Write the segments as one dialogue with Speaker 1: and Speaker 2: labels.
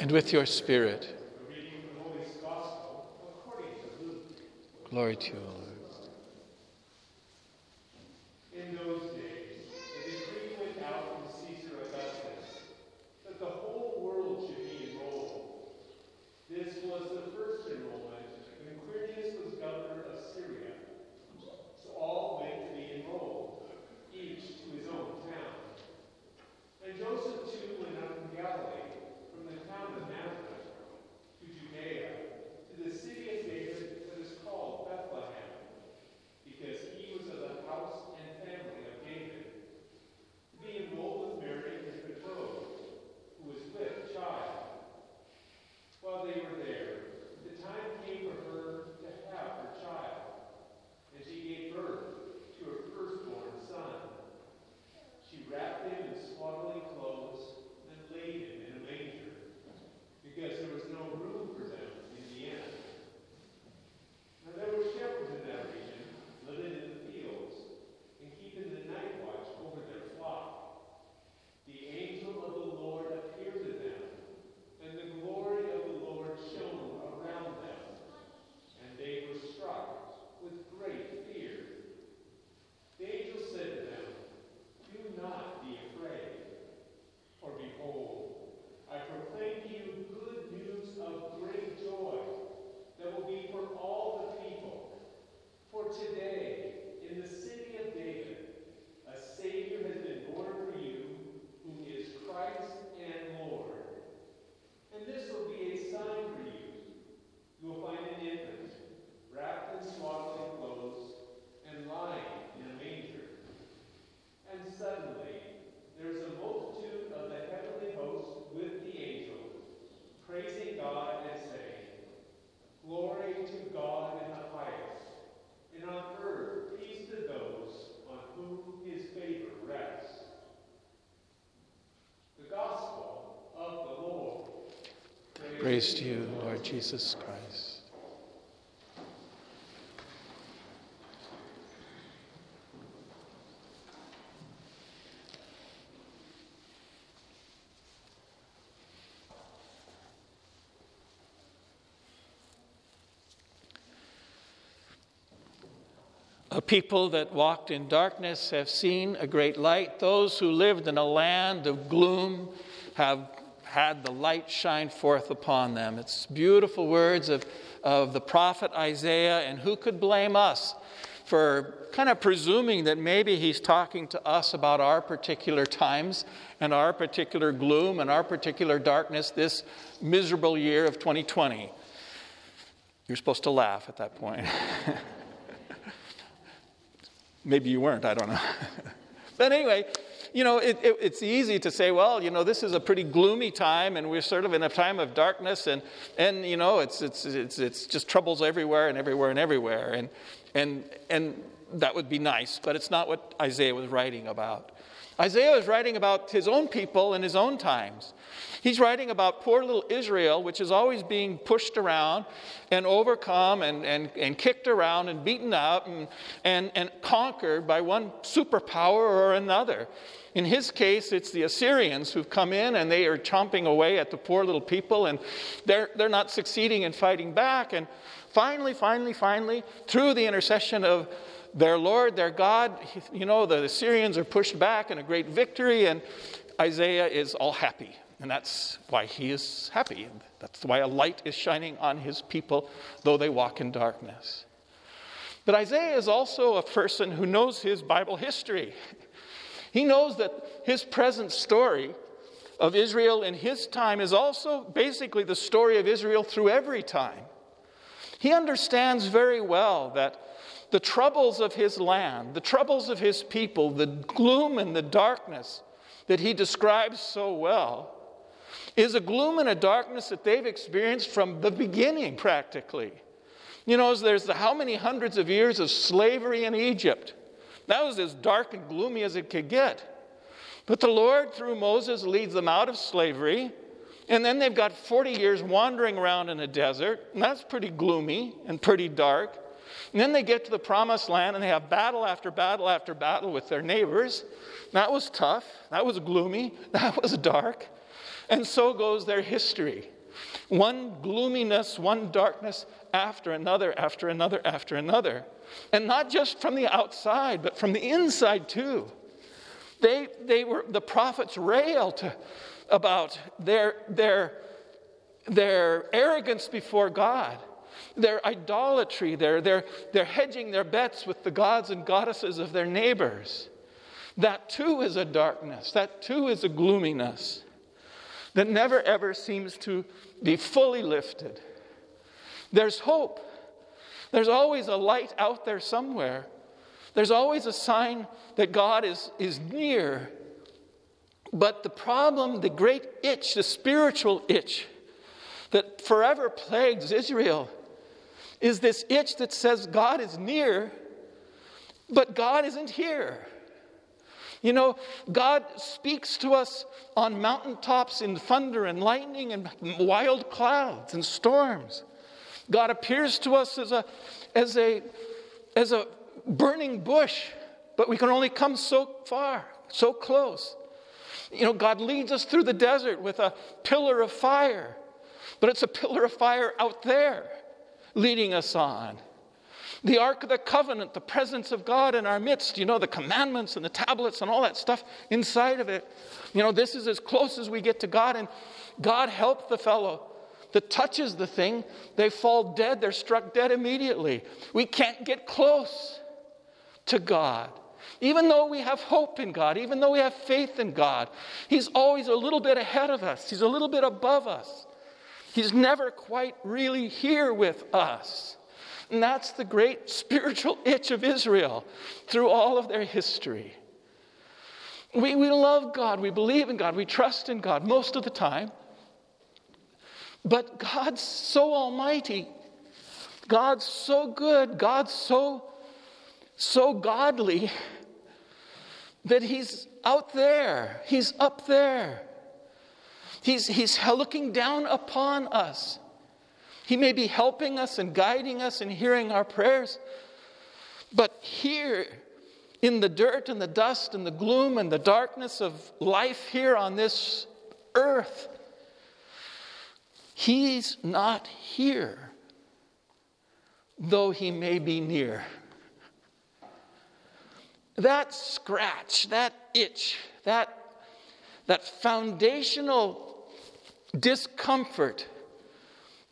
Speaker 1: and with your spirit. Glory to you, Praise to you, Lord Jesus Christ. A people that walked in darkness have seen a great light. Those who lived in a land of gloom have had the light shine forth upon them. It's beautiful words of, of the prophet Isaiah, and who could blame us for kind of presuming that maybe he's talking to us about our particular times and our particular gloom and our particular darkness this miserable year of 2020. You're supposed to laugh at that point. maybe you weren't, I don't know. but anyway, you know, it, it, it's easy to say, well, you know, this is a pretty gloomy time and we're sort of in a time of darkness and, and you know, it's, it's, it's, it's just troubles everywhere and everywhere and everywhere. And, and, and that would be nice, but it's not what Isaiah was writing about. Isaiah is writing about his own people in his own times. He's writing about poor little Israel, which is always being pushed around and overcome and, and, and kicked around and beaten up and, and, and conquered by one superpower or another. In his case, it's the Assyrians who've come in and they are chomping away at the poor little people and they're, they're not succeeding in fighting back. And finally, finally, finally, through the intercession of their Lord, their God, you know, the Assyrians are pushed back in a great victory and Isaiah is all happy. And that's why he is happy. That's why a light is shining on his people, though they walk in darkness. But Isaiah is also a person who knows his Bible history. He knows that his present story of Israel in his time is also basically the story of Israel through every time. He understands very well that the troubles of his land, the troubles of his people, the gloom and the darkness that he describes so well, is a gloom and a darkness that they've experienced from the beginning, practically. You know, there's the how many hundreds of years of slavery in Egypt. That was as dark and gloomy as it could get. But the Lord, through Moses, leads them out of slavery. And then they've got 40 years wandering around in a desert. And that's pretty gloomy and pretty dark. And then they get to the promised land and they have battle after battle after battle with their neighbors. That was tough. That was gloomy. That was dark. And so goes their history. One gloominess, one darkness after another, after another, after another. And not just from the outside, but from the inside too. They, they were, the prophets railed about their, their, their arrogance before God, their idolatry, their, their, their hedging their bets with the gods and goddesses of their neighbors. That too is a darkness, that too is a gloominess that never ever seems to be fully lifted. There's hope. There's always a light out there somewhere. There's always a sign that God is, is near. But the problem, the great itch, the spiritual itch that forever plagues Israel is this itch that says God is near, but God isn't here. You know, God speaks to us on mountaintops in thunder and lightning and wild clouds and storms. God appears to us as a, as a, as a burning bush, but we can only come so far, so close. You know, God leads us through the desert with a pillar of fire, but it's a pillar of fire out there leading us on. The Ark of the Covenant, the presence of God in our midst, you know, the commandments and the tablets and all that stuff inside of it. You know, this is as close as we get to God. And God help the fellow that touches the thing. They fall dead, they're struck dead immediately. We can't get close to God. Even though we have hope in God, even though we have faith in God, He's always a little bit ahead of us, He's a little bit above us. He's never quite really here with us. And that's the great spiritual itch of Israel through all of their history. We, we love God, we believe in God, we trust in God most of the time. But God's so almighty, God's so good, God's so, so godly that He's out there, He's up there. He's, he's looking down upon us. He may be helping us and guiding us and hearing our prayers. But here, in the dirt and the dust and the gloom and the darkness of life here on this earth, He's not here, though He may be near. That scratch, that itch, that, that foundational discomfort,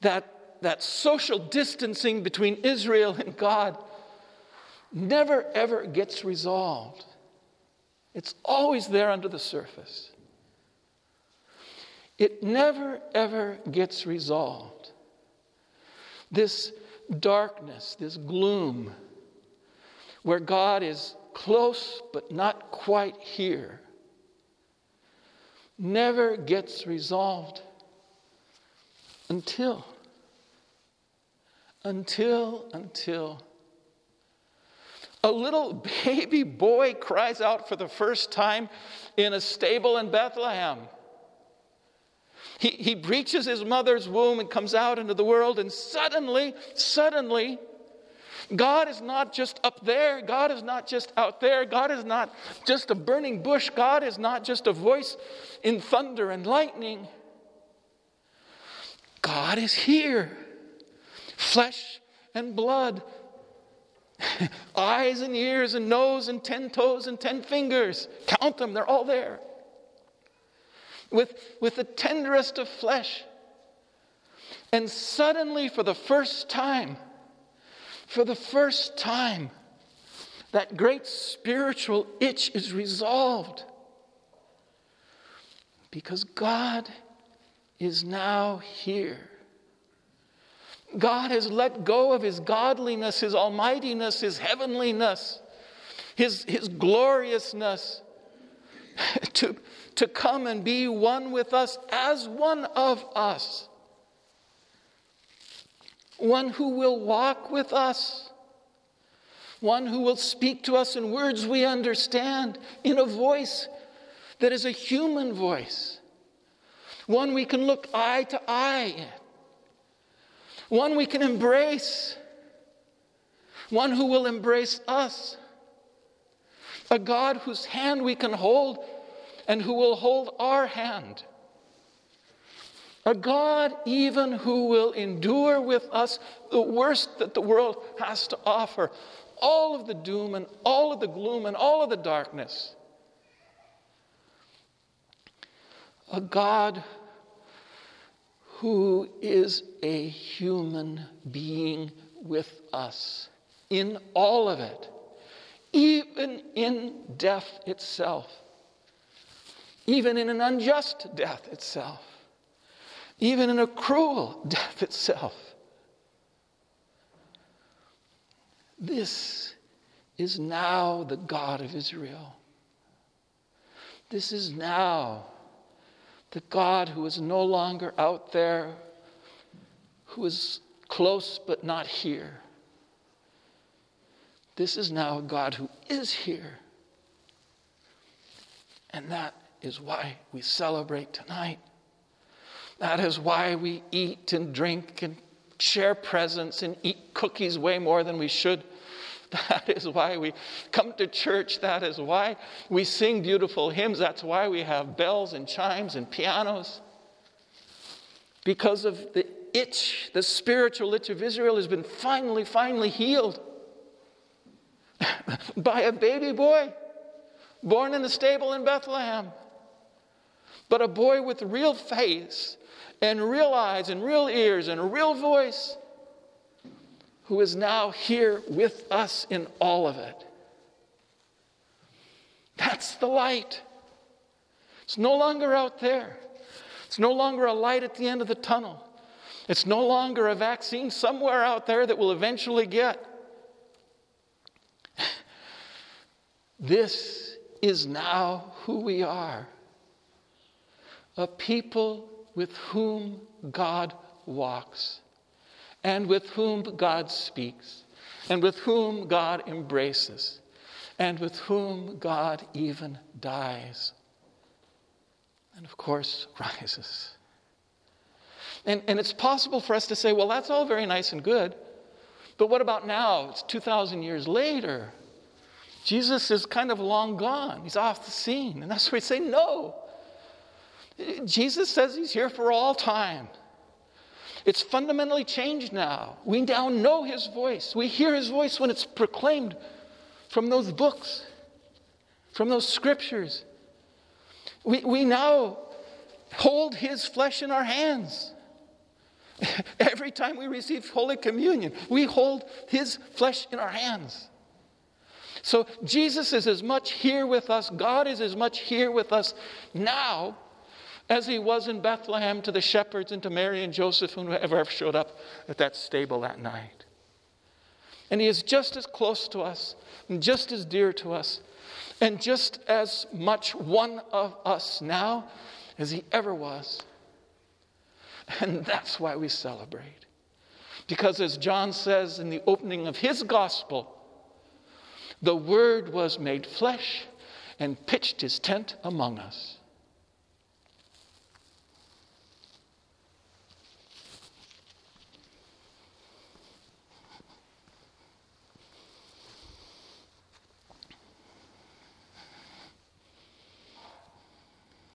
Speaker 1: that that social distancing between Israel and God never ever gets resolved. It's always there under the surface. It never ever gets resolved. This darkness, this gloom, where God is close but not quite here, never gets resolved until until, until a little baby boy cries out for the first time in a stable in Bethlehem. He, he breaches his mother's womb and comes out into the world, and suddenly, suddenly, God is not just up there. God is not just out there. God is not just a burning bush. God is not just a voice in thunder and lightning. God is here flesh and blood, eyes and ears and nose and ten toes and ten fingers. Count them, they're all there. With, with the tenderest of flesh. And suddenly, for the first time, for the first time, that great spiritual itch is resolved. Because God is now here. God has let go of his godliness, his almightiness, his heavenliness, his, his gloriousness to, to come and be one with us as one of us. One who will walk with us. One who will speak to us in words we understand, in a voice that is a human voice. One we can look eye to eye in one we can embrace, one who will embrace us, a God whose hand we can hold and who will hold our hand. A God even who will endure with us the worst that the world has to offer all of the doom and all of the gloom and all of the darkness. A God who is a human being with us in all of it, even in death itself, even in an unjust death itself, even in a cruel death itself. This is now the God of Israel. This is now the God who is no longer out there, who is close but not here. This is now a God who is here. And that is why we celebrate tonight. That is why we eat and drink and share presents and eat cookies way more than we should. That is why we come to church. That is why we sing beautiful hymns. That's why we have bells and chimes and pianos. Because of the itch, the spiritual itch of Israel has been finally, finally healed by a baby boy born in a stable in Bethlehem. But a boy with real face and real eyes and real ears and a real voice who is now here with us in all of it. That's the light. It's no longer out there. It's no longer a light at the end of the tunnel. It's no longer a vaccine somewhere out there that we'll eventually get. This is now who we are a people with whom God walks and with whom God speaks, and with whom God embraces, and with whom God even dies, and of course, rises. And, and it's possible for us to say, well, that's all very nice and good, but what about now? It's 2,000 years later. Jesus is kind of long gone, he's off the scene. And that's where we say, no. Jesus says he's here for all time. It's fundamentally changed now. We now know his voice. We hear his voice when it's proclaimed from those books, from those scriptures. We, we now hold his flesh in our hands. Every time we receive Holy Communion, we hold his flesh in our hands. So Jesus is as much here with us, God is as much here with us now as he was in Bethlehem to the shepherds and to Mary and Joseph and whoever showed up at that stable that night. And he is just as close to us and just as dear to us and just as much one of us now as he ever was. And that's why we celebrate. Because as John says in the opening of his gospel, the Word was made flesh and pitched his tent among us.